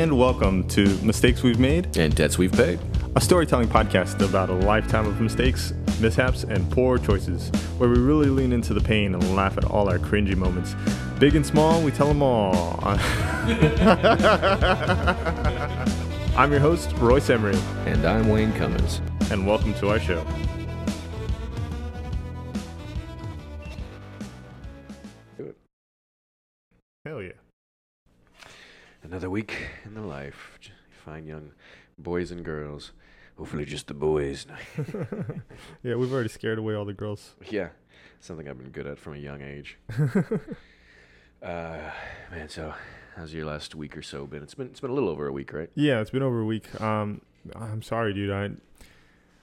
and welcome to Mistakes We've Made, And debts we've paid. a storytelling podcast about a lifetime of mistakes, mishaps, and poor choices, where we really lean into the pain and laugh at all our cringy moments. Big and small, we tell them all. I'm your host, Royce Emery, And I'm Wayne Cummins. and welcome to our show. Another week in the life. Fine young boys and girls. Hopefully just the boys. yeah, we've already scared away all the girls. yeah, something I've been good at from a young age. uh, man, so how's your last week or so been? It's been it's been a little over a week, right? Yeah, it's been over a week. Um, I'm sorry, dude. I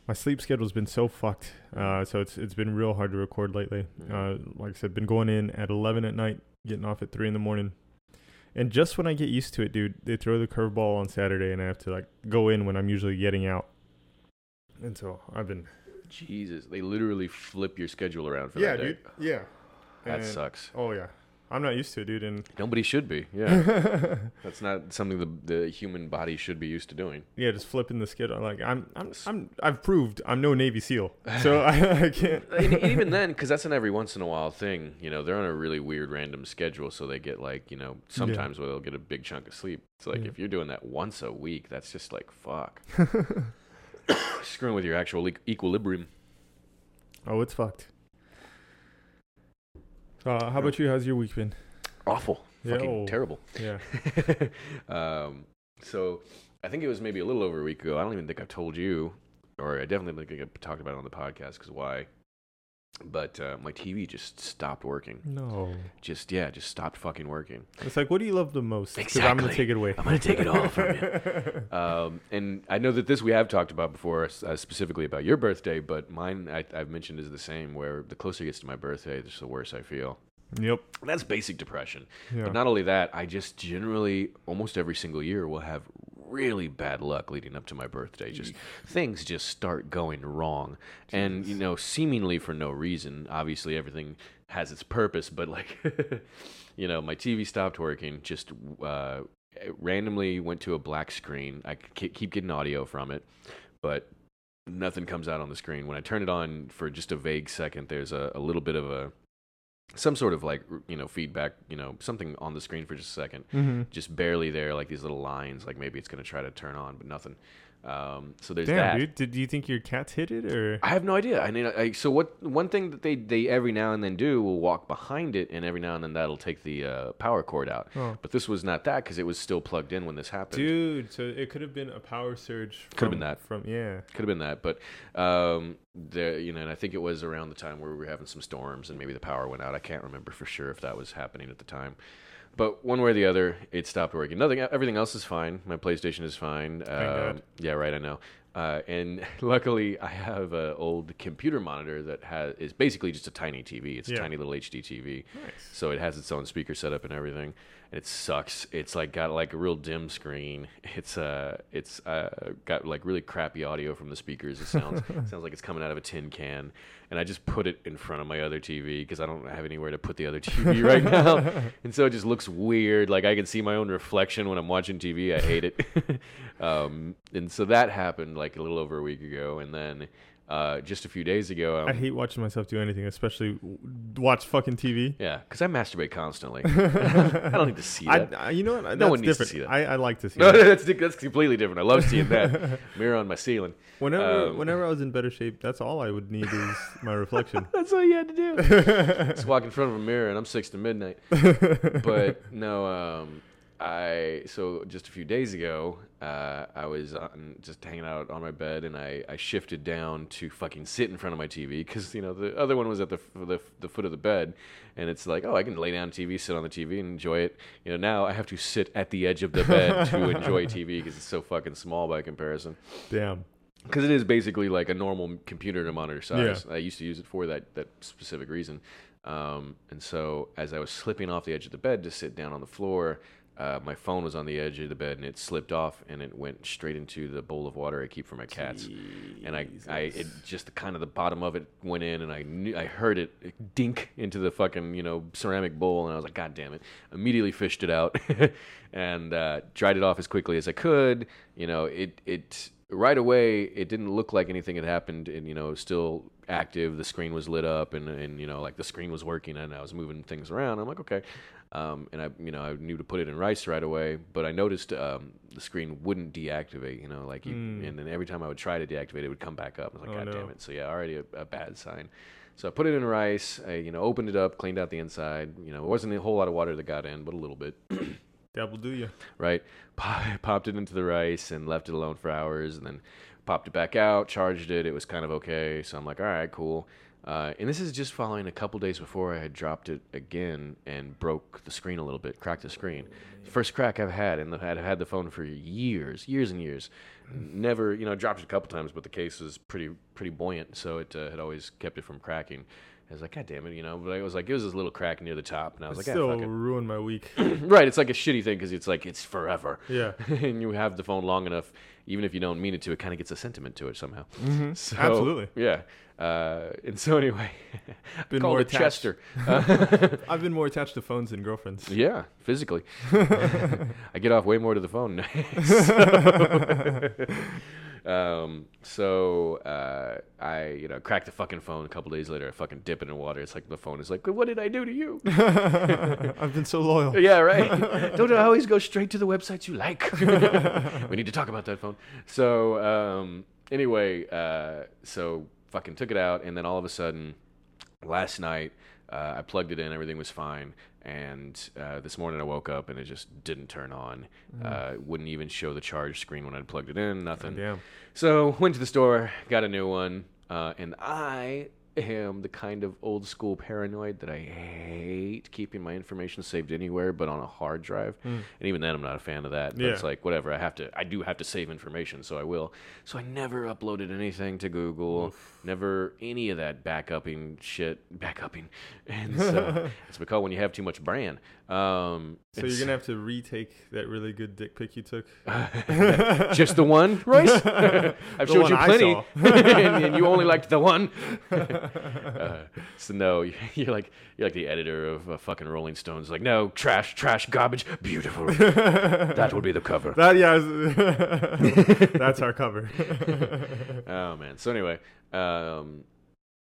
my sleep schedule's been so fucked. Uh, so it's it's been real hard to record lately. Mhm. Uh, like I said, been going in at 11 at night, getting off at three in the morning. And just when I get used to it, dude, they throw the curveball on Saturday, and I have to like go in when I'm usually getting out. And so I've been. Jesus, they literally flip your schedule around for Yeah, that day. dude. Yeah. That And- sucks. Oh yeah, I'm not used to it, dude. And Nobody should be. Yeah, that's not something the the human body should be used to doing. yeah, just flipping the schedule. Like I'm, I'm, I'm, I've proved I'm no Navy SEAL, so I, I can't. and and even then, because that's an every once in a while thing, you know, they're on a really weird random schedule, so they get like, you know, sometimes where they'll get a big chunk of sleep. It's like if you're doing that once a week, that's just like fuck, screwing with your actual e- equilibrium. Oh, it's fucked. Uh, how about you? How's your week been? Awful, Yeah, fucking oh. terrible. Yeah. um, so I think it was maybe a little over a week ago. I don't even think I've told you, or I definitely think I've talked about it on the podcast. Because why? But uh, my TV just stopped working. No. Just yeah, just stopped fucking working. It's like, what do you love the most? 'Cause I'm gonna take it away. I'm gonna take it all from you. Um, and I know that this we have talked about before, uh, specifically about your birthday, but mine I, I've mentioned is the same. Where the closer it gets to my birthday, just the worse I feel. yep. That's basic depression. Yeah. But not only that, I just generally almost every single year will have really bad luck leading up to my birthday. Just things just start going wrong, and you know, seemingly for no reason. Obviously, everything has its purpose, but like, you know, my TV stopped working. Just uh, randomly went to a black screen. I keep getting audio from it, but nothing comes out on the screen. When I turn it on for just a vague second, there's a, a little bit of a some sort of like you know feedback, you know, something on the screen for just a second, Mm-hmm. just barely there, like these little lines, like maybe it's gonna try to turn on, but nothing. Um, so there's Damn, that. dude. Did do you think your cats hit it or? I have no idea. I mean, I, so what? One thing that they they every now and then do will walk behind it, and every now and then that'll take the uh, power cord out. Oh. But this was not that because it was still plugged in when this happened. Dude, so it could have been a power surge. Could have been that. From yeah. Could have been that, but um, there, you know, and I think it was around the time where we were having some storms and maybe the power went out. I can't remember for sure if that was happening at the time, but one way or the other, it stopped working. Nothing, everything else is fine. My PlayStation is fine. Um, yeah, right. I know. Uh, and luckily, I have an old computer monitor that has is basically just a tiny TV. It's Yeah. a tiny little HD TV. Nice. So it has its own speaker setup and everything. And it sucks. It's like got like a real dim screen. It's uh it's uh got like really crappy audio from the speakers. It sounds sounds like it's coming out of a tin can. And I just put it in front of my other TV because I don't have anywhere to put the other TV right now. and so it just looks weird. Like I can see my own reflection when I'm watching TV. I hate it. um, and so that happened like a little over a week ago. And then uh, just a few days ago, um, I hate watching myself do anything, especially watch fucking TV. yeah, because I masturbate constantly. I don't need to see that. I, you know what? That's No one needs to see that. I, I like to see no, that. that's that's completely different. I love seeing that mirror on my ceiling. Whenever, Um, whenever I was in better shape, that's all I would need is my reflection. That's all you had to do. Just walk in front of a mirror, and I'm six to midnight. But no, um, I so just a few days ago, uh, I was on, just hanging out on my bed, and I, I shifted down to fucking sit in front of my TV because you know the other one was at the, the the foot of the bed, and it's like oh I can lay down TV, sit on the TV, and enjoy it. You know now I have to sit at the edge of the bed to enjoy TV because it's so fucking small by comparison. Damn. because it is basically like a normal computer to monitor size. I used to use it for that that specific reason. Um, and so as I was slipping off the edge of the bed to sit down on the floor, uh, my phone was on the edge of the bed and it slipped off and it went straight into the bowl of water I keep for my cats. And I, I, it just the kind of the bottom of it went in, and I knew, I heard it dink into the fucking you know ceramic bowl, and I was like, God damn it! Immediately fished it out, and uh, dried it off as quickly as I could. You know, it it right away it didn't look like anything had happened, and you know, still active. The screen was lit up, and and you know, like the screen was working, and I was moving things around. I'm like, okay. Um, and I, you know, I knew to put it in rice right away, but I noticed um, the screen wouldn't deactivate. You know, like, you, and then every time I would try to deactivate, it would come back up. I was like. Oh, God no. damn it! So yeah, already a, a bad sign. So I put it in rice. I, you know, opened it up, cleaned out the inside. You know, it wasn't a whole lot of water that got in, but a little bit, Dabble do you? right? Pop, popped it into the rice and left it alone for hours, and then popped it back out, charged it. It was kind of okay. So I'm like, all right, cool. Uh, and this is just following a couple days before I had dropped it again and broke the screen a little bit, cracked the screen. First crack I've had, and I've had the phone for years, years and years. Never, you know, dropped it a couple times, but the case was pretty, pretty buoyant, so it uh, had always kept it from cracking. I was like, God damn it, you know. But I was like, it was this little crack near the top, and I was It like, still ah, fuck it. ruined my week. right, it's like a shitty thing because it's like it's forever. Yeah. and you have the phone long enough, even if you don't mean it to, it kind of gets a sentiment to it somehow. Mm-hmm. So, Absolutely. Yeah. Uh, and so anyway, Been more attached. Chester. Uh, I've been more attached to phones than girlfriends. yeah, physically. I get off way more to the phone. So, um, so uh, I, you know, cracked the fucking phone. A couple days later, I fucking dip it in water. It's like the phone is like, "What did I do to you?" I've been so loyal. Yeah, right. Don't always go straight to the websites you like. we need to talk about that phone. So, um, anyway, uh, so fucking took it out, and then all of a sudden, last night, uh, I plugged it in, everything was fine, and uh, this morning I woke up and it just didn't turn on. Uh, wouldn't even show the charge screen when I'd plugged it in. Nothing. Damn. So went to the store, got a new one, uh, and I am the kind of old school paranoid that I hate keeping my information saved anywhere but on a hard drive. And even then, I'm not a fan of that. But it's like whatever. I have to. I do have to save information, so I will. So I never uploaded anything to Google. Never any of that backupping shit. Backupping, and so it's because when you have too much brand. Um, So you're gonna have to retake that really good dick pic you took. just the one, Royce? I've The showed you plenty, and, and you only liked the one. uh, so no, you're like you're like the editor of uh, fucking Rolling Stones. Like no, trash, trash, garbage, beautiful. that will be the cover. That yeah, that's our cover. oh man. So anyway, um,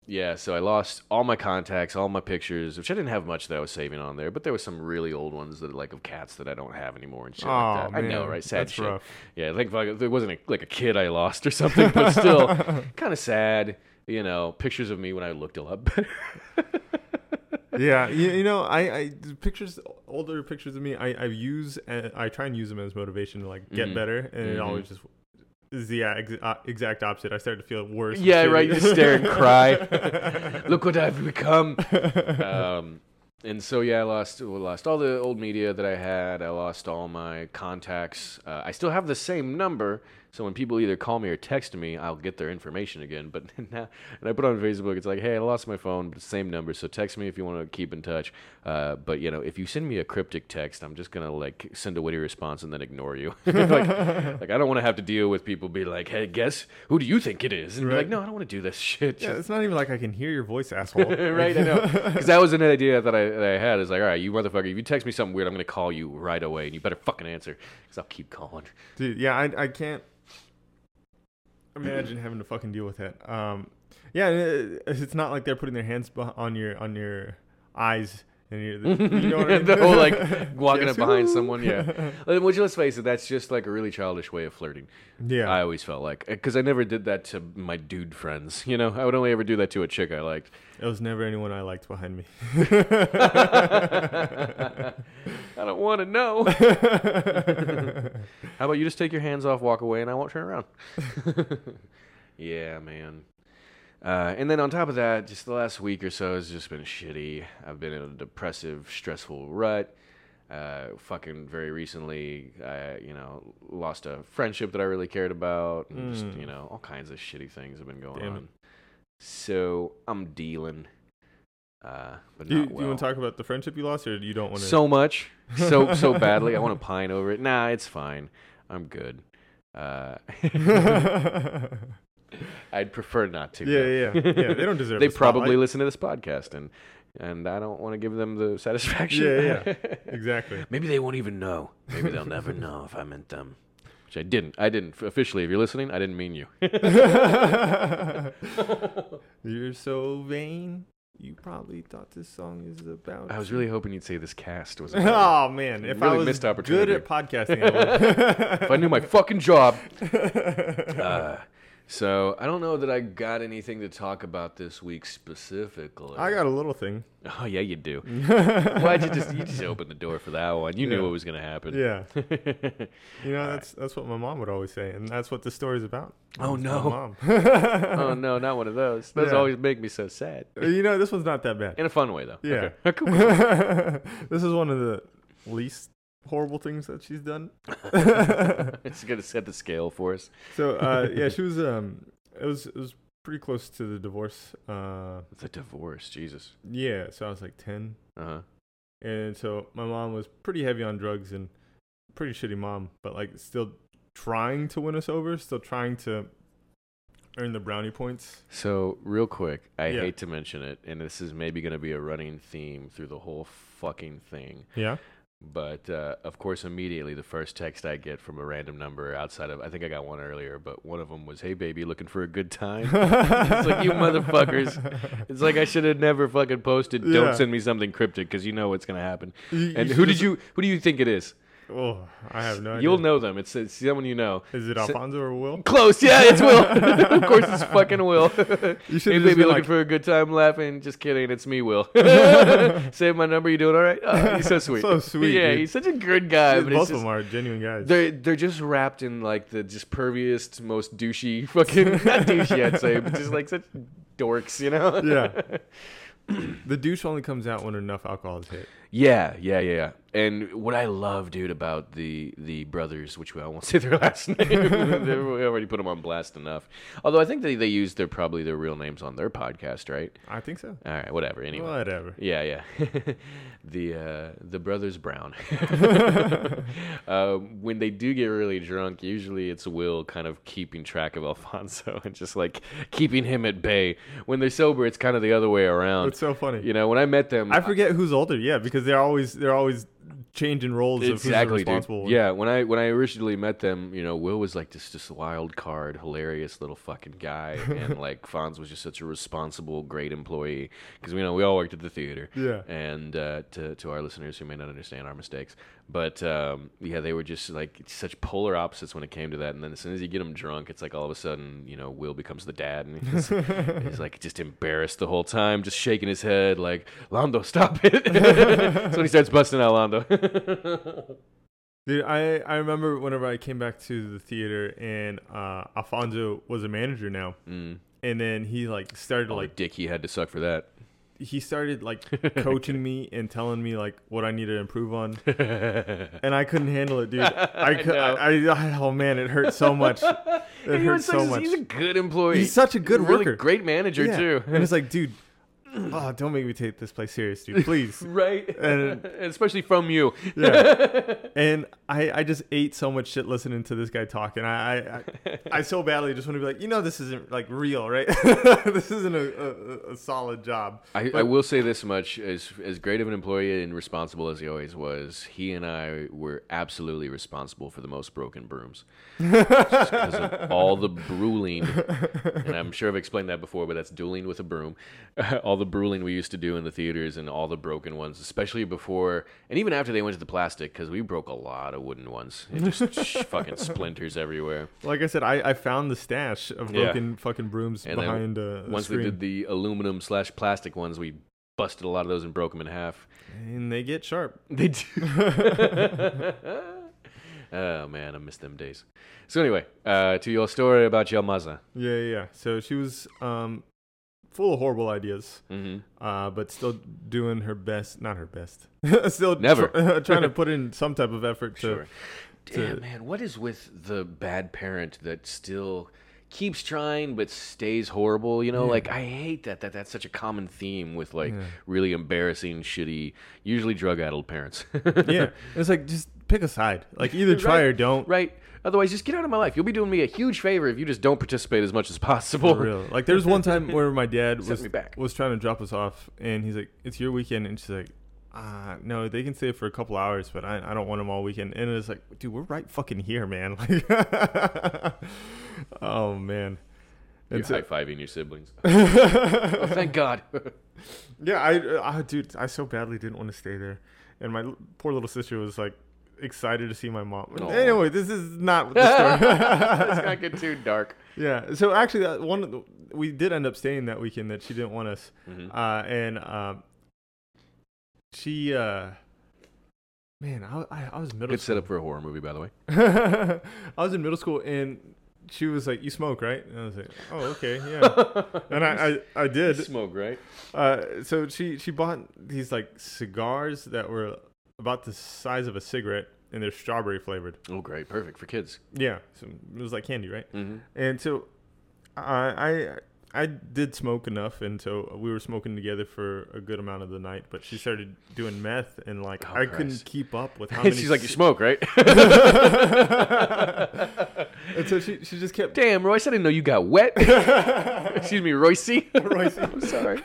yeah. So I lost all my contacts, all my pictures, which I didn't have much that I was saving on there, but there was some really old ones that like of cats that I don't have anymore and shit oh like that. man, I know, right? Sad that's shit. rough. Yeah, like like, there wasn't a, like a kid I lost or something, but still kind of sad. You know, pictures of me when I looked a lot better. yeah, you, you know, I, I pictures, older pictures of me, I, I use, uh, I try and use them as motivation to like get Mhm. better, and it Mhm. always just is the ex- uh, exact opposite. I start to feel worse. Yeah, right, you just stare and cry. Look what I've become. um, and so yeah, I lost lost all the old media that I had. I lost all my contacts. Uh, I still have the same number, so when people either call me or text me, I'll get their information again. But now, and I put on Facebook, it's like, hey, I lost my phone, but same number. So text me if you want to keep in touch. Uh, but you know, if you send me a cryptic text, I'm just gonna like send a witty response and then ignore you. like, like I don't want to have to deal with people be like, hey, guess who do you think it is? And be like, no, I don't want to do this shit. Yeah, it's not even like I can hear your voice, asshole. right, I know. Because that was an idea that I, that I had. Is like, all right, you motherfucker, if you text me something weird, I'm gonna call you right away, and you better fucking answer, because I'll keep calling. Dude, yeah, I, I can't imagine having to fucking deal with that. Um, yeah, it, it's not like they're putting their hands on your on your eyes and your, you know what I mean? the whole like walking up behind someone, yeah. Which let's face it, that's just like a really childish way of flirting. yeah. I always felt like because I never did that to my dude friends. You know, I would only ever do that to a chick I liked. it was never anyone I liked behind me. I don't want to know. How about you just take your hands off, walk away, and I won't turn around. yeah, man. Uh, and then on top of that, just the last week or so has just been shitty. I've been in a depressive, stressful rut. Uh, fucking very recently, I you know lost a friendship that I really cared about, and just Mm. you know all kinds of shitty things have been going Damn on. So I'm dealing. uh, but Do you, well. you want to talk about the friendship you lost, or you don't want to? so much, so so badly. I want to pine over it. Nah, it's fine. I'm good. Uh, I'd prefer not to. yeah, yeah, yeah. They don't deserve. It. They the probably listen to this podcast, and and I don't want to give them the satisfaction. Yeah, yeah. exactly. Maybe they won't even know. Maybe they'll never know if I meant them. Which I didn't. I didn't officially. If you're listening, I didn't mean you. You're so vain. You probably thought this song is about. I was really hoping you'd say this cast was. about Oh man! If I was missed good opportunity. at podcasting, I would. if I knew my fucking job. Uh, so I don't know that I got anything to talk about this week specifically. I got a little thing. Oh yeah, you do. Why'd you just you just open the door for that one? You knew what was gonna happen. Yeah, you know that's that's what my mom would always say, and that's what the story's about. Oh, It's no. mom. oh no, not one of those. Those Yeah. always make me so sad. Uh, you know this one's not that bad. In a fun way though. Yeah. Okay. This is one of the least horrible things that she's done. it's gonna set the scale for us. So uh, yeah, she was um, it was it was pretty close to the divorce. Uh, a divorce, Jesus. yeah, so I was like ten, Uh huh. and so my mom was pretty heavy on drugs and pretty shitty mom, but like still trying to win us over, still trying to earn the brownie points. So real quick, I Yeah. hate to mention it, and this is maybe gonna be a running theme through the whole fucking thing. Yeah. But uh, of course, immediately the first text I get from a random number outside of I think I got one earlier, but one of them was, "Hey baby, looking for a good time." it's like you motherfuckers. It's like I should have never fucking posted. Don't send me something cryptic because you know what's gonna happen. You- And you who did you? Who do you think it is? Oh, I have no idea. You'll know them. It's, it's someone you know. Is it Alfonso or Will? Close, yeah, it's Will. of course, it's fucking Will. You should hey, baby, looking like, for a good time laughing. Just kidding, it's me, Will. Save my number. You doing all right? Oh, he's so sweet. So sweet, Yeah, dude. he's such a good guy. Dude, both of them are genuine guys. they're they're just wrapped in like the just perviest, most douchey, fucking not douchey, I'd say, but just like such dorks, you know? Yeah. the douche only comes out when enough alcohol is hit. Yeah, yeah, yeah, yeah. And what I love, dude, about the the brothers, which we I won't say their last name, we already put them on blast enough. Although I think they they use their probably their real names on their podcast, right? I think so. All right, whatever. Anyway, Whatever. yeah, yeah. the uh, the brothers Brown. uh, when they do get really drunk, usually it's Will kind of keeping track of Alfonso and just like keeping him at bay. When they're sober, it's kind of the other way around. It's so funny. you know, when I met them, I forget who's older. Yeah, because they're always they're always changing roles of who's exactly, dude. Yeah, when I when I originally met them, you know, Will was like this just wild card, hilarious little fucking guy, and like Fonz was just such a responsible, great employee because we know we all worked at the theater. Yeah. And uh, to to our listeners who may not understand our mistakes, but um, yeah, they were just like such polar opposites when it came to that. And then as soon as you get them drunk, it's like all of a sudden, you know, Will becomes the dad, and he's, he's like just embarrassed the whole time, just shaking his head like, "Lando, stop it!" when he starts busting out Lando. Dude, I, I remember whenever I came back to the theater and uh, Alfonso was a manager now, mm. and then he like started Oh, like dick he had to suck for that. he started like coaching me and telling me like what I need to improve on, and I couldn't handle it, dude. I, I could, I, know. I, oh man, it hurt so much. It hurt so much. He's a good employee. He's such a good really worker. great manager Yeah. too. and it's like, dude, oh, don't make me take this place serious, dude, please. right, And- and especially from you. Yeah. and I, I just ate so much shit listening to this guy talk, and I, I, I, I so badly just want to be like, you know, this isn't like real, right? this isn't a, a, a solid job. I, I will say this much: as as great of an employee and responsible as he always was, he and I were absolutely responsible for the most broken brooms because of all the bruling. And I'm sure I've explained that before, but that's dueling with a broom. all the bruling we used to do in the theaters and all the broken ones, especially before and even after they went to the plastic, because we broke a lot of wooden ones. It just sh- fucking splinters everywhere. Like I said, I, I found the stash of Yeah. broken fucking brooms And behind uh, the Once screen, they did the aluminum slash plastic ones, we busted a lot of those and broke them in half. and they get sharp. They do. oh man, I miss them days. So anyway, uh, to your story about your mother. Yeah, yeah. yeah. So she was um, full of horrible ideas, hmm uh, but still doing her best. Not her best. still Never. tr- trying to put in some type of effort to. Sure. to- Damn man, what is with the bad parent that still keeps trying but stays horrible. You know, Yeah. like I hate that. That that's such a common theme with like Yeah. really embarrassing, shitty, usually drug-addled parents. yeah, it's like just pick a side. Like either try Right. or don't. right. Otherwise, just get out of my life. You'll be doing me a huge favor if you just don't participate as much as possible. For real. Like there was one time where my dad Set was me back. was trying to drop us off, and he's like, "It's your weekend," and she's like, "Ah, no, they can stay for a couple hours, but I, I don't want them all weekend." And it's like, dude, we're right fucking here, man. Like, oh man. You're And so- high fiving your siblings. oh, thank God. Yeah, I, I, dude, I so badly didn't want to stay there, and my poor little sister was like excited to see my mom. Aw. Anyway, this is not the story. Let's not get too dark. yeah, so actually, that one of the, we did end up staying that weekend that she didn't want us, Mhm. uh, and um, she, uh, man, I, I, I was middle Good school. setup for a horror movie, by the way. I was in middle school, and she was like, "You smoke, right?" And I was like, "Oh, okay, yeah." and I, I, I did. Smoke, right? Uh, so she she bought these like cigars that were about the size of a cigarette, and they're strawberry flavored. Oh, great. Perfect for kids. Yeah, so it was like candy, right? Mm-hmm. And so I I I did smoke enough, and so we were smoking together for a good amount of the night. But she started doing meth, and like Oh, I Christ. couldn't keep up with how many. She's like, you smoke, right? and so she she just kept. Damn, Royce, I didn't know you got wet. Excuse me, Royce. Royce. I'm sorry.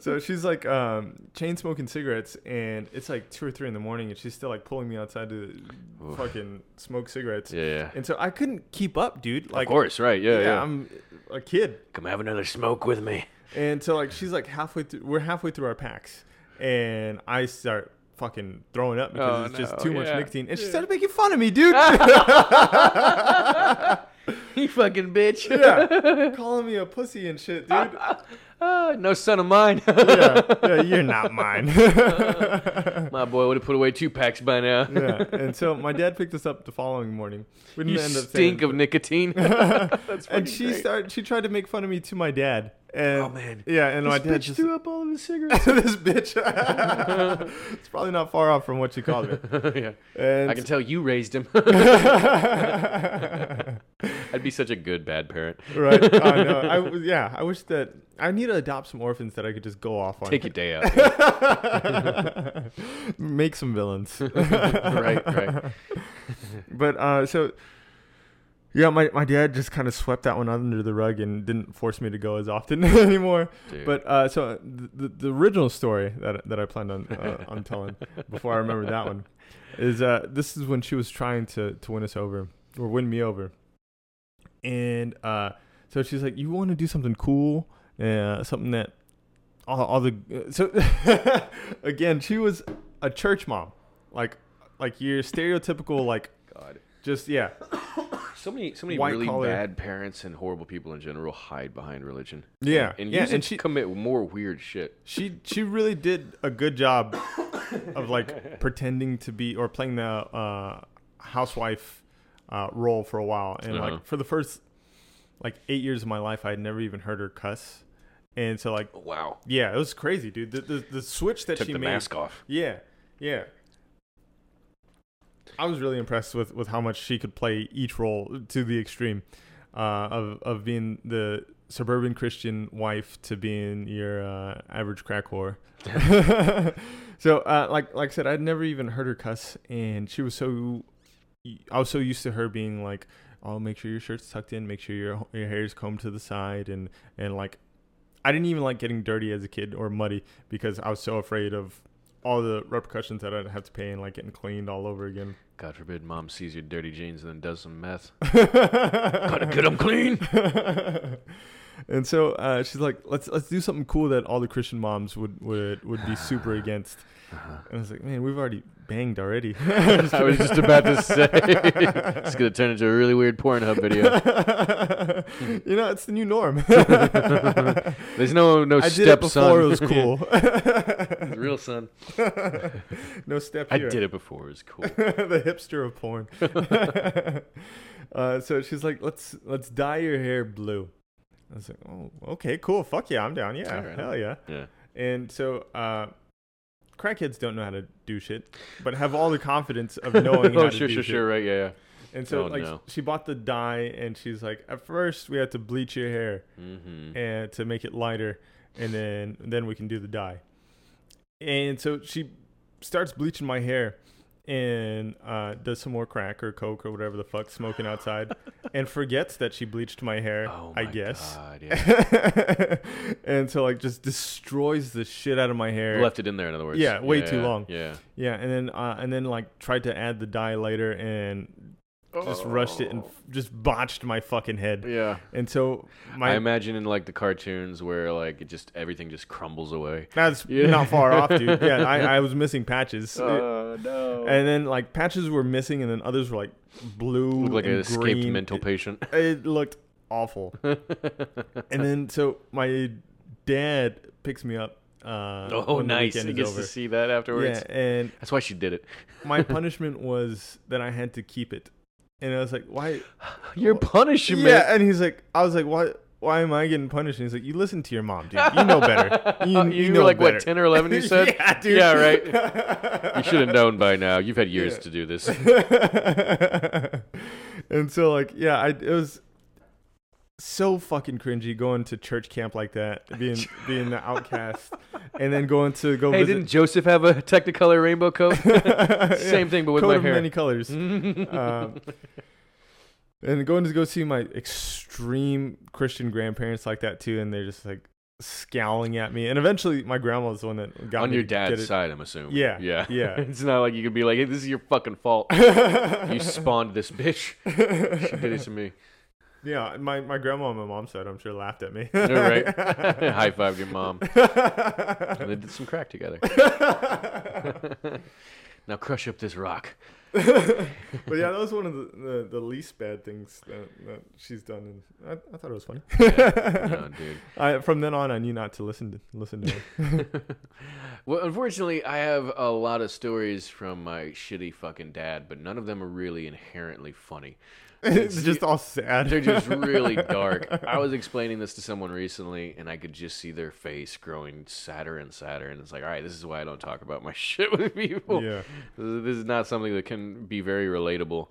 so she's like um, chain smoking cigarettes, and it's like two or three in the morning, and she's still like pulling me outside to Oof. fucking smoke cigarettes. Yeah, yeah. And so I couldn't keep up, dude. Like, of course, right? Yeah, yeah. I'm a kid, Come have another smoke with me. and so like she's like halfway through. We're halfway through our packs, and I start fucking throwing up because Oh, it's just no, too much nicotine, and she started making fun of me, dude. you fucking bitch. yeah, calling me a pussy and shit, dude. Ah, no son of mine. yeah, yeah, you're not mine. My boy would have put away two packs by now. yeah, and so my dad picked us up the following morning. We didn't You end up stink staying. of nicotine. That's and she great. started. She tried to make fun of me to my dad. And, Oh, man. Yeah, and my dad just threw up all of his cigarettes. this bitch. it's probably not far off from what she called me. yeah. And I can tell you raised him. I'd be such a good bad parent. right. I know. I. Yeah. I wish that I need to adopt some orphans that I could just go off on. Take your day out. Make some villains. right, right. But uh, so yeah, my, my dad just kind of swept that one under the rug and didn't force me to go as often anymore. Dude. But uh, so the, the original story that that I planned on uh, on telling before I remember that one is uh this is when she was trying to to win us over or win me over, and uh so she's like, you want to do something cool, uh, something that all, all the so again she was a church mom, like like your stereotypical like God. just yeah So many, so many White really collar. bad parents and horrible people in general hide behind religion. Yeah, and, and yeah, use it and to she- commit more weird shit. she she really did a good job of like pretending to be or playing the uh, housewife uh, role for a while, and Uh-huh. like for the first like eight years of my life, I had never even heard her cuss, and so like Wow. yeah, it was crazy, dude. The the, the switch that Took she the made, mask off. yeah, yeah. I was really impressed with, with how much she could play each role to the extreme, uh, of of being the suburban Christian wife to being your uh, average crack whore. so, uh, like like I said, I'd never even heard her cuss, and she was so. I was so used to her being like, "Oh, make sure your shirt's tucked in, make sure your your hair's combed to the side," and and like, I didn't even like getting dirty as a kid or muddy because I was so afraid of all the repercussions that I'd have to pay and like getting cleaned all over again. God forbid mom sees your dirty jeans and then does some meth. Gotta get 'em clean. and so uh, she's like, "Let's let's do something cool that all the Christian moms would would would be super against." Uh-huh. And I was like, "Man, we've already banged already." I was just about to say it's gonna turn into a really weird Pornhub video. you know, it's the new norm. There's no no I step did it before son. it was cool. Real son. no step I here. did it before it was cool. the hipster of porn. uh, so she's like, "Let's let's dye your hair blue." I was like, "Oh, okay, cool. Fuck yeah, I'm down. Yeah, right. hell yeah." Yeah. And so, uh, crackheads don't know how to do shit, but have all the confidence of knowing how oh sure sure shit. sure right yeah yeah. And so Oh, like no. she bought the dye, and she's like, at first we had to bleach your hair Mm-hmm. and to make it lighter, and then then we can do the dye. And so she starts bleaching my hair and uh, does some more crack or coke or whatever the fuck smoking outside and forgets that she bleached my hair Oh my i guess God, yeah. and so like just destroys the shit out of my hair Left it in there, in other words. Yeah, way too long. Yeah. yeah and then uh, and then like tried to add the dye later and just rushed it and just botched my fucking head Yeah. and so I my imagine in like the cartoons where like it just everything just crumbles away. that's Yeah. not far off dude yeah I, I was missing patches Oh no. and then like patches were missing and then others were like blue Look like an and escaped green. mental patient. it, it looked awful and then so my dad picks me up uh oh, nice. weekend He gets over. to see that afterwards. yeah and That's why she did it. my punishment was that i had to keep it and i was like why Your punishment. yeah and he's like i was like why why am i getting punished and he's like you listen to your mom dude you know better you, You, you know like better. what, ten or eleven? You said. yeah dude Yeah, right. You should have known by now. You've had years Yeah. to do this. and so like yeah i it was so fucking cringy going to church camp like that being being the outcast and then going to go Hey, visit didn't Joseph have a Technicolor rainbow coat? Yeah, Same thing, but with coat my of hair. many colors um, and going to go see my extreme christian grandparents like that too and they're just like scowling at me and eventually my grandma was the one that got On your dad's side, I'm assuming. Yeah, Yeah. yeah. it's not like you could be like, hey, this is your fucking fault. You spawned this bitch. She did it to me. Yeah my, my grandma on my mom said i'm sure laughed at me All right. High fived your mom. And they did some crack together. now crush up this rock. but yeah, that was one of the, the, the least bad things that, that she's done, and I, I thought it was funny. No, dude. I, from then on, I knew not to listen to listen to her. well, unfortunately, I have a lot of stories from my shitty fucking dad, but none of them are really inherently funny. It's just all sad. They're just really dark. I was explaining this to someone recently, and I could just see their face growing sadder and sadder. And it's like, all right, this is why I don't talk about my shit with people. yeah, This is not something that can be very relatable,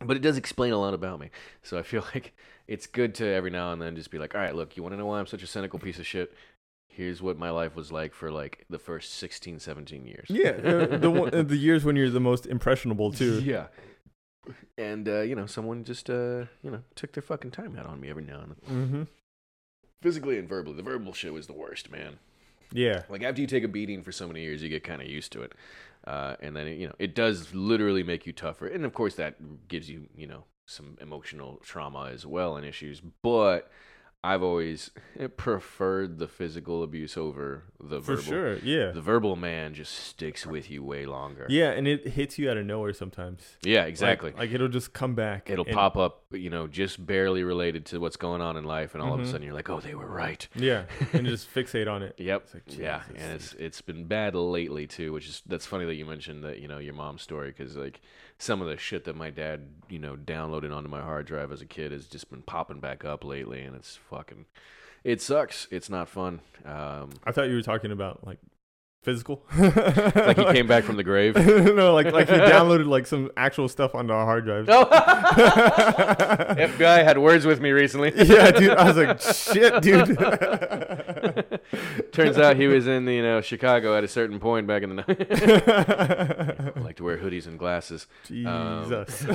but it does explain a lot about me. So I feel like it's good to every now and then just be like, all right, look, you want to know why I'm such a cynical piece of shit? Here's what my life was like for like the first 16, 17 years. yeah. the the years when you're the most impressionable too. Yeah. And uh, you know, someone just uh, you know, took their fucking time out on me every now and then. Mm-hmm. Physically and verbally. The verbal shit was the worst, man. Yeah. Like after you take a beating for so many years, you get kind of used to it, uh, and then it, you know it does literally make you tougher. And of course, that gives you you know some emotional trauma as well and issues. But I've always preferred the physical abuse over the For verbal. sure. Yeah. The verbal man just sticks with you way longer. Yeah, and it hits you out of nowhere sometimes. Yeah, Like- exactly. Like, it'll just come back. It'll and- pop up, you know, just barely related to what's going on in life, and all of a Mhm. sudden you're like, "Oh, they were right." Yeah, and just fixate on it. Yep. It's like, yeah, Jesus, and it's it's been bad lately too, which is that's funny that you mentioned that you know your mom's story because like some of the shit that my dad you know downloaded onto my hard drive as a kid has just been popping back up lately, and it's fucking it sucks. It's not fun. Um, I thought you were talking about like physical. like he came back from the grave. no, like like he downloaded like some actual stuff onto our hard drive. Oh, FBI had words with me recently. yeah, dude. I was like, shit, dude. Turns out he was in the, you know Chicago at a certain point back in the night. like to wear hoodies and glasses. Um, Jesus.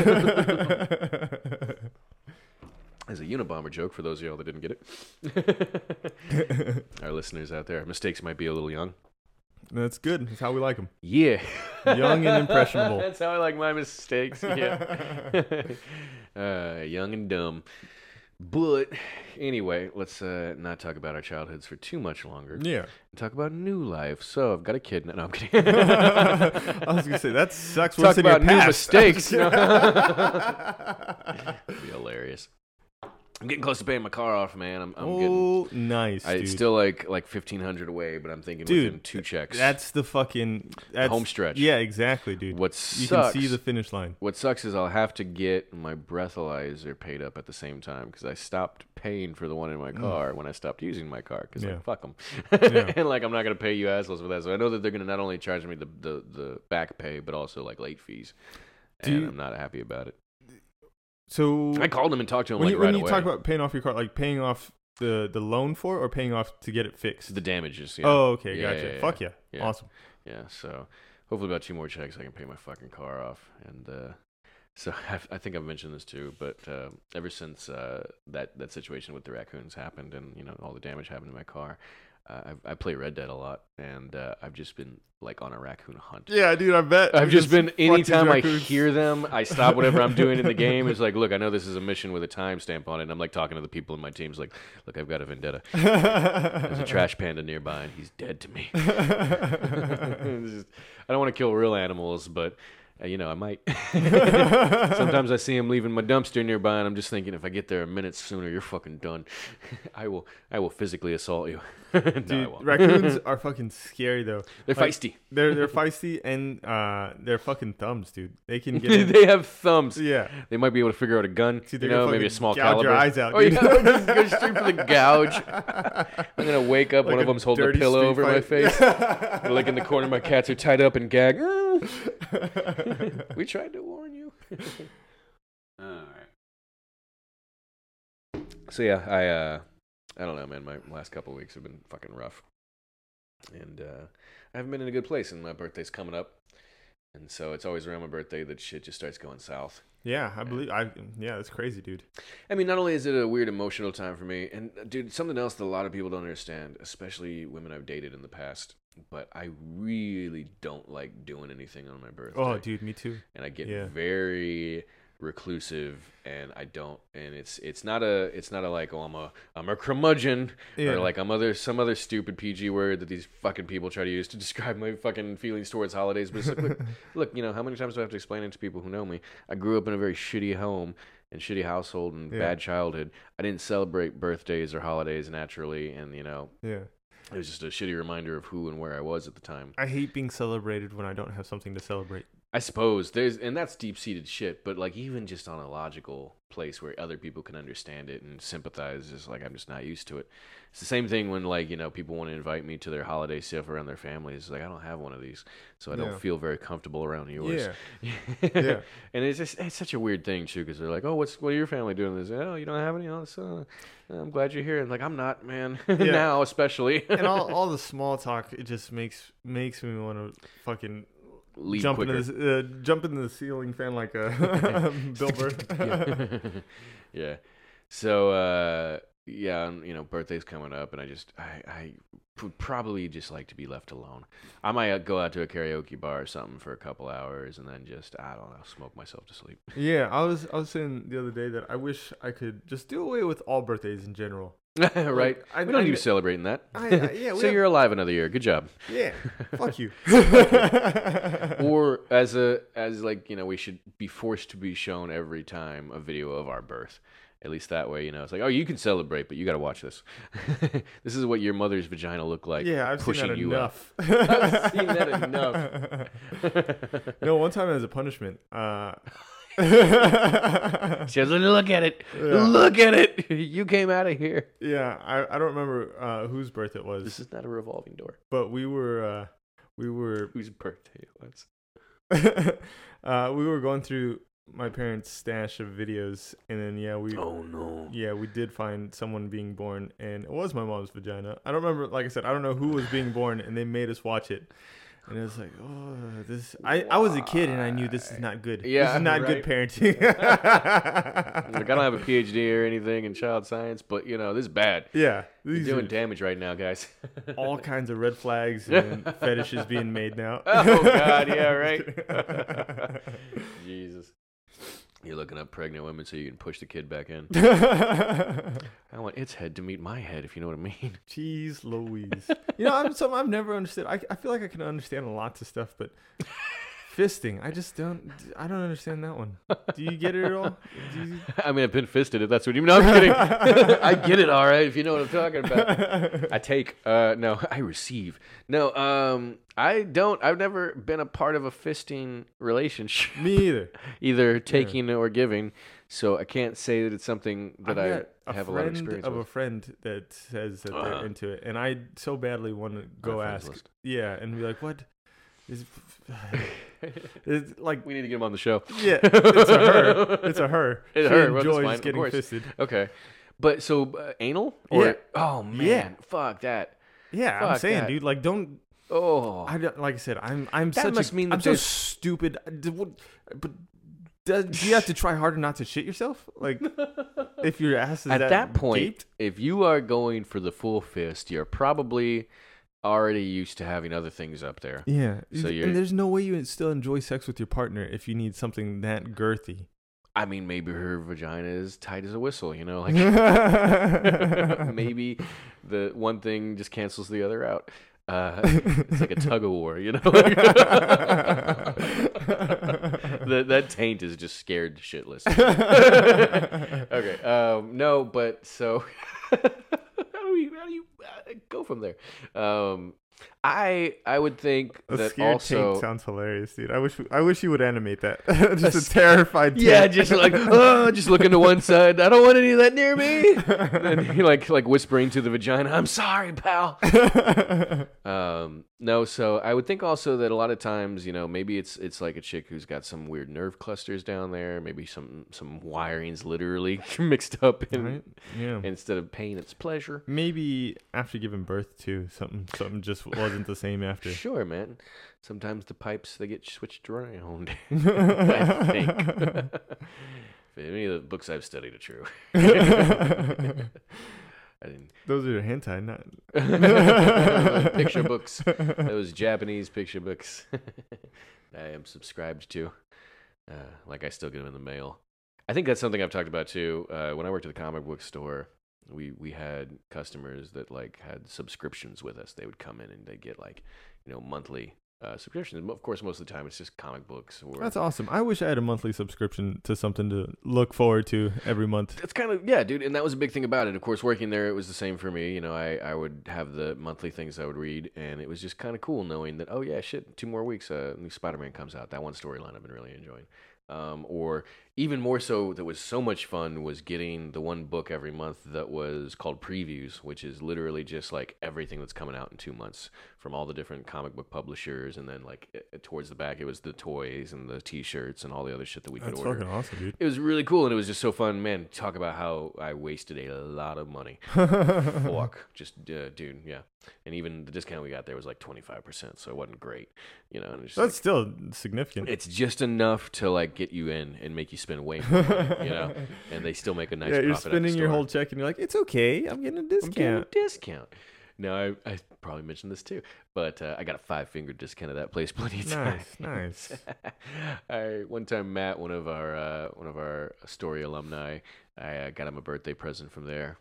As a Unabomber joke for those of y'all that didn't get it. Our listeners out there, mistakes might be a little young. That's good. That's how we like them. Yeah, Young and impressionable. That's how I like my mistakes. Yeah, uh, young and dumb. But anyway, let's uh, not talk about our childhoods for too much longer. Yeah. Talk about new life. So I've got a kid. No, I'm kidding. I was gonna say that sucks. Talk What's in your about new past. mistakes. Be hilarious. I'm getting close to paying my car off, man. I'm, I'm getting. oh, nice, I, dude. it's still like like fifteen hundred away, but I'm thinking Dude, within two checks. That's the fucking that's, home stretch. Yeah, exactly, dude. What you sucks. can see the finish line. what sucks is I'll have to get my breathalyzer paid up at the same time because I stopped paying for the one in my car when I stopped using my car because Mm. Yeah. like fuck them, Yeah. and like I'm not gonna pay you assholes for that. So I know that they're gonna not only charge me the the, the back pay but also like late fees, and you- I'm not happy about it. So I called him and talked to him when like you, right when you away. talk about paying off your car, like paying off the the loan for, it or paying off to get it fixed. the damages. Yeah. Oh, okay, Yeah, gotcha. yeah. Fuck yeah. Yeah. awesome. Yeah, so hopefully about two more checks I can pay my fucking car off. And uh, so I've, I think I've mentioned this too, but uh, ever since uh, that that situation with the raccoons happened and you know all the damage happened to my car, uh, I, I play Red Dead a lot, and uh, I've just been like on a raccoon hunt. Yeah, dude, I bet. I've just been anytime I hear them, I stop whatever I'm doing in the game. It's like, look, I know this is a mission with a timestamp on it. And I'm like talking to the people in my teams, like, look, I've got a vendetta. There's a trash panda nearby, and he's dead to me. I don't want to kill real animals, but you know, I might. Sometimes I see him leaving my dumpster nearby, and I'm just thinking, if I get there a minute sooner, you're fucking done. I will, I will physically assault you. no, Dude, raccoons are fucking scary though. They're like- feisty. They're they're feisty and uh they're fucking thumbs, dude. They can get they have thumbs. yeah. They might be able to figure out a gun. See, you know, maybe a small gouge caliber. your eyes out, oh dude. yeah, just go straight for the gouge. I'm gonna wake up. Like one of them's holding a pillow over my face. like in the corner, my cats are tied up and gagged. we tried to warn you. All right. So yeah, I uh, I don't know, man. My last couple of weeks have been fucking rough, and uh, I haven't been in a good place. And my birthday's coming up, and so it's always around my birthday that shit just starts going south. yeah, I believe. I yeah, that's crazy, dude. I mean, not only is it a weird emotional time for me, and uh, dude, something else that a lot of people don't understand, especially women I've dated in the past. But I really don't like doing anything on my birthday. Oh, dude, me too. and I get Yeah. very reclusive, and I don't. And it's it's not a it's not a like oh I'm a I'm a curmudgeon Yeah. or like I'm other some other stupid PG word that these fucking people try to use to describe my fucking feelings towards holidays. But it's like, look, look, you know, how many times do I have to explain it to people who know me? I grew up in a very shitty home and shitty household and Yeah. bad childhood. I didn't celebrate birthdays or holidays naturally, and you know, Yeah. It was just a shitty reminder of who and where I was at the time. I hate being celebrated when I don't have something to celebrate. I suppose there's, and that's deep seated shit. But like, even just on a logical place where other people can understand it and sympathize, is like I'm just not used to it. It's the same thing when like you know people want to invite me to their holiday stuff around their families. It's like I don't have one of these, so I don't Yeah. feel very comfortable around yours. Yeah. yeah. And it's just it's such a weird thing too, because they're like, oh, what's what are your family doing this? Oh, you don't have any? Oh, so uh, I'm glad you're here. And like I'm not, man. now especially. and all, all the small talk it just makes makes me want to fucking Leave jump quicker. into the, uh, jump into the ceiling fan like a Bill Burr. yeah. yeah. So uh yeah, you know, birthday's coming up and I just I I would probably just like to be left alone. I might uh, go out to a karaoke bar or something for a couple hours and then just I don't know, smoke myself to sleep. yeah, I was I was saying the other day that I wish I could just do away with all birthdays in general. right? I- we don't I- need you celebrating that. I- yeah, so have- you're alive another year. Good job. Yeah, fuck you. or as a as like you know we should be forced to be shown every time a video of our birth at least that way you know it's like oh you can celebrate but you got to watch this this is what your mother's vagina looked like yeah, I've pushing seen that you up. enough. I've seen that enough. no, one time as a punishment. Uh, she like look at it. Yeah. look at it. You came out of here. Yeah, I, I don't remember uh, whose birth it was, this is not a revolving door. But we were uh, we were whose birthday it was. Uh, we were going through my parents' stash of videos, and then yeah, we oh no. Yeah we did find someone being born, and it was my mom's vagina. I don't remember, like I said, I don't know who was being born, and they made us watch it. And it was like, oh, this. I, I was a kid and I knew this is not good. Yeah, this is not right. good parenting. like i don't have a phd or anything in child science but you know this is bad yeah, you're doing are damage right now guys all kinds of red flags and fetishes being made now. Oh, God, yeah, right. Jesus. You're looking up pregnant women so you can push the kid back in. I want its head to meet my head, if you know what I mean. Jeez Louise. You know, I'm something I've never understood. I, I feel like I can understand lots of stuff, but fisting, I just don't. I don't understand that one. Do you get it at all? You, I mean, I've been fisted, if that's what you mean. No, I'm kidding. I get it, all right, if you know what I'm talking about. I take. Uh, no, I receive. No, um, I don't. I've never been a part of a fisting relationship, Me either. either taking or giving. So I can't say that it's something that I have a lot of experience of a friend that says that Uh-huh. they're into it, and I so badly want to go ask. Yeah, and be like, what? It's, it's like We need to get him on the show. yeah, it's a her. It's a her. She her, enjoys of getting course. fisted. Okay. But so uh, anal or Yeah. oh man, Yeah. fuck that. Yeah, I'm saying, that. dude, like, don't. Oh, I don't, like I said, I'm I'm That such must a, mean I'm so there's- stupid. I- d- what- But does, do you have to try harder not to shit yourself? Like, if your ass is at that, that point, gaped? if you are going for the full fist, you're probably already used to having other things up there. yeah. So you're- and there's no way you would still enjoy sex with your partner if you need something that girthy. I mean, maybe her vagina is tight as a whistle. You know, like maybe the one thing just cancels the other out. Uh, it's like a tug of war, you know. that that taint is just scared shitless. okay, um, no, but so how do you uh, go from there? Um, I I would think A that scared also tank sounds hilarious, dude. I wish I wish you would animate that. just a terrified tank. Yeah, just like oh, just looking to one side. I don't want any of that near me. and he like like whispering to the vagina, "I'm sorry, pal." Um, no, so I would think also that a lot of times, you know, maybe it's it's like a chick who's got some weird nerve clusters down there. Maybe some some wirings literally mixed up in, right? Yeah. instead of pain, it's pleasure. Maybe after giving birth too, something something just wasn't the same after. Sure, man. Sometimes the pipes they get switched around. I think. if any of the books I've studied are true. I didn't. Those are hentai, not. picture books. Those Japanese picture books. I am subscribed to. Uh, like I still get them in the mail. I think that's something I've talked about too. Uh, when I worked at the comic book store, we we had customers that like had subscriptions with us. They would come in and they get like you know monthly uh, subscriptions. Of course, most of the time it's just comic books or That's awesome. I wish I had a monthly subscription to something to look forward to every month. It's kind of yeah, dude, and that was a big thing about it. Of course, working there, it was the same for me. You know, I I would have the monthly things I would read, and it was just kind of cool knowing that oh yeah, shit, two more weeks, uh, new Spider-Man comes out. That one storyline I've been really enjoying. Um, or even more so, that was so much fun was getting the one book every month that was called previews, which is literally just like everything that's coming out in two months from all the different comic book publishers, and then like eh, towards the back, it was the toys and the T-shirts and all the other shit that we could order. fucking awesome, dude. it was really cool and it was just so fun. Man talk about how i wasted a lot of money. Fuck. Just uh, dude yeah. And even the discount we got there was like 25% so it wasn't great you know That's like- still significant. it's just enough to like get you in and make you spend way more money, you know and they still make a nice yeah, you're profit at the spending your whole check and you're like, it's okay. I'm getting a I'm getting a discount. discount no I, I probably mentioned this too but uh, i got a five finger discount at that place plenty of times Nice, nice. I one time Matt, one of our uh, one of our story alumni, I uh, got him a birthday present from there,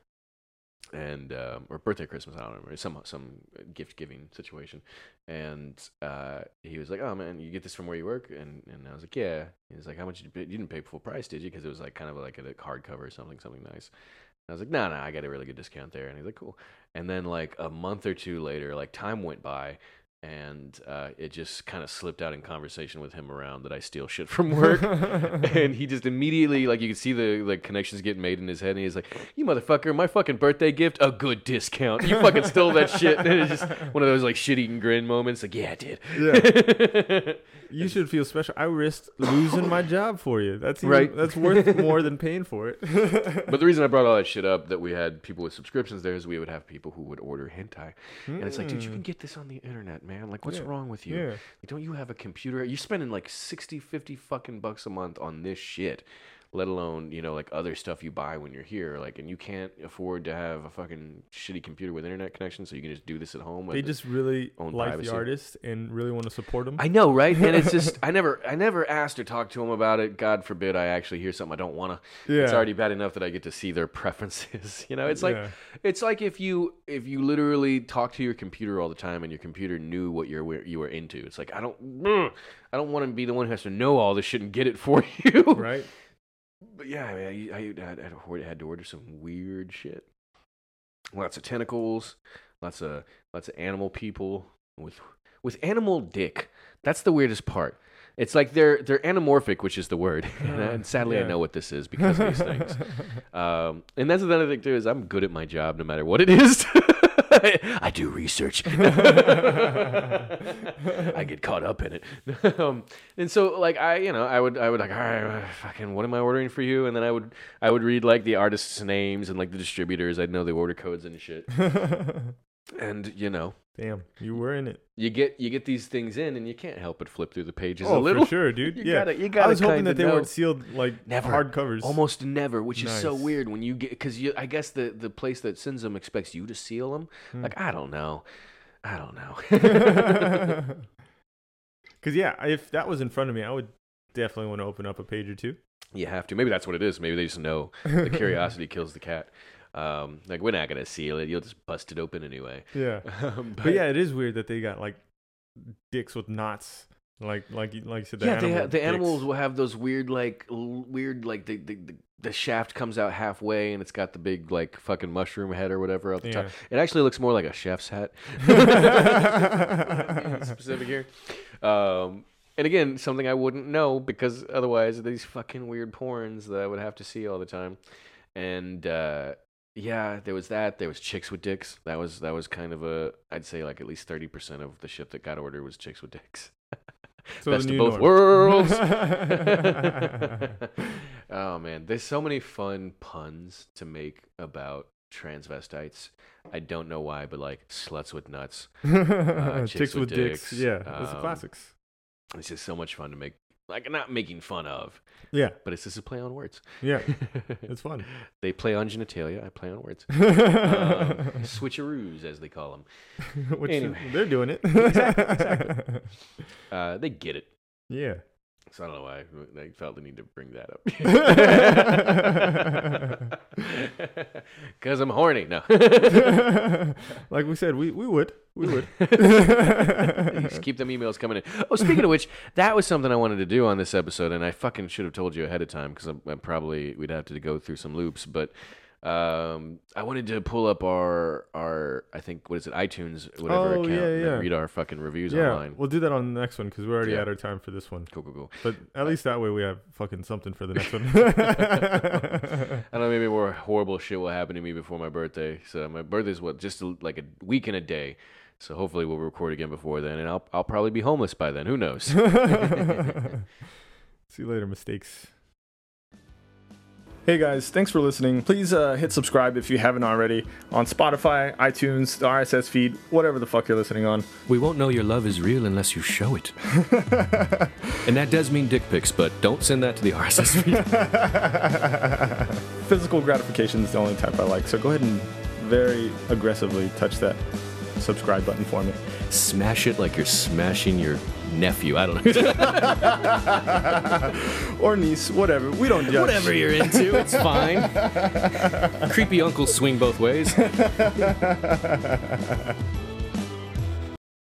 and um, or birthday Christmas, I don't remember some some gift giving situation, and uh, he was like, "Oh man, you get this from where you work?" And and I was like, "Yeah." He was like, "How much did you pay? You didn't pay full price, did you?" Because it was like kind of like a hardcover or something, something nice. And I was like, "No, no, I got a really good discount there." And he's like, "Cool." And then like a month or two later, like time went by, and uh, it just kind of slipped out in conversation with him around that I steal shit from work. and he just immediately, like, you could see the like connections getting made in his head, and he's like, "You motherfucker, my fucking birthday gift, a good discount. You fucking stole that shit." And it's just one of those like shit eating grin moments. Like, yeah, I did. Yeah. You should feel special. I risked losing my job for you. That's even, Right. That's worth more than paying for it. but the reason I brought all that shit up that we had people with subscriptions there is we would have people who would order hentai, and it's like, dude, you can get this on the internet, man. Like, what's. Yeah. wrong with you? Yeah. Like, don't you have a computer? You're spending like 60, 50 fucking bucks a month on this shit, let alone, you know, like other stuff you buy when you're here. Like, and you can't afford to have a fucking shitty computer with internet connection, so you can just do this at home. They just really own like privacy. the artist and really want to support them. I know, right? And it's just, I never, I never asked or talked to them about it. God forbid I actually hear something I don't want to. yeah. It's already bad enough that I get to see their preferences. you know, it's like, Yeah. it's like if you if you literally talk to your computer all the time and your computer knew what you're you were into. It's like I don't mm, I don't want to be the one who has to know all this shit and get it for you. right. But yeah, I, mean, I, I, I had, to order some weird shit. Lots of tentacles, lots of lots of animal people with with animal dick. That's the weirdest part. It's like they're they're anamorphic, which is the word, and, and sadly I know what this is because of these things. Um, and that's another thing too is I'm good at my job no matter what it is. I do research. I get caught up in it. um, and so like I, you know, I would I would like, all right, fucking what am I ordering for you? And then I would I would read like the artists' names and like the distributors. I'd know the order codes and shit. And you know, Damn, you were in it. you get you get these things in and you can't help but flip through the pages oh, a little. for sure, dude. You yeah, gotta- you gotta I was hoping that they know. weren't sealed like Never. hardcovers. Almost never, which is so weird when you get because you. I guess the the place that sends them expects you to seal them. Hmm. Like I don't know, I don't know. Because yeah, if that was in front of me, I would definitely want to open up a page or two. you have to. Maybe that's what it is. Maybe they just know the curiosity kills the cat. Um, like we're not gonna seal it. You'll just bust it open anyway. Yeah, Um, but yeah, it is weird that they got like dicks with knots, like like like you said. The yeah, animal ha- the animals will have those weird like l- weird like the, the the the shaft comes out halfway and it's got the big like fucking mushroom head or whatever up the top. It actually looks more like a chef's hat. Specific here. Um, and again, something I wouldn't know because otherwise these fucking weird porns that I would have to see all the time. And uh, yeah, there was that. There was chicks with dicks. That was that was kind of a I'd say like at least thirty percent of the shit that got ordered was chicks with dicks. So the Best of both norm. worlds. oh man, there's so many fun puns to make about transvestites. I don't know why, but like sluts with nuts. Chicks, chicks with with dicks. dicks, Yeah, um, classics. It's just so much fun to make. Like not making fun of, Yeah, but it's just a play on words. yeah, it's fun. they play on genitalia. I play on words. Um, switcheroos, as they call them. Which anyway. they're doing it. Exactly, exactly. Uh, they get it. Yeah. So I don't know why I felt the need to bring that up. Because I'm horny. No. like we said, we, we would. We would. Just keep them emails coming in. Oh, speaking of which, that was something I wanted to do on this episode, and I fucking should have told you ahead of time because I'm, I'm probably we'd have to go through some loops. But um, I wanted to pull up our our I think what is it iTunes whatever Oh, account yeah, and read our fucking reviews yeah, online. we'll do that on the next one because we're already Yeah. at our time for this one. Cool, cool, cool. But at least that way we have fucking something for the next one. I don't know, maybe more horrible shit will happen to me before my birthday. So my birthday's what just like a week and a day. So hopefully we'll record again before then, and I'll I'll probably be homeless by then. Who knows? See you later, mistakes. Hey guys, thanks for listening. Please uh, hit subscribe if you haven't already on Spotify, iTunes, the RSS feed, whatever the fuck you're listening on. We won't know your love is real unless you show it. and that does mean dick pics, but don't send that to the RSS feed. Physical gratification is the only type I like, so go ahead and very aggressively touch that subscribe button for me. Smash it like you're smashing your nephew. I don't know. Or niece, whatever. We don't judge. Whatever you're into, it's fine. Creepy uncles swing both ways.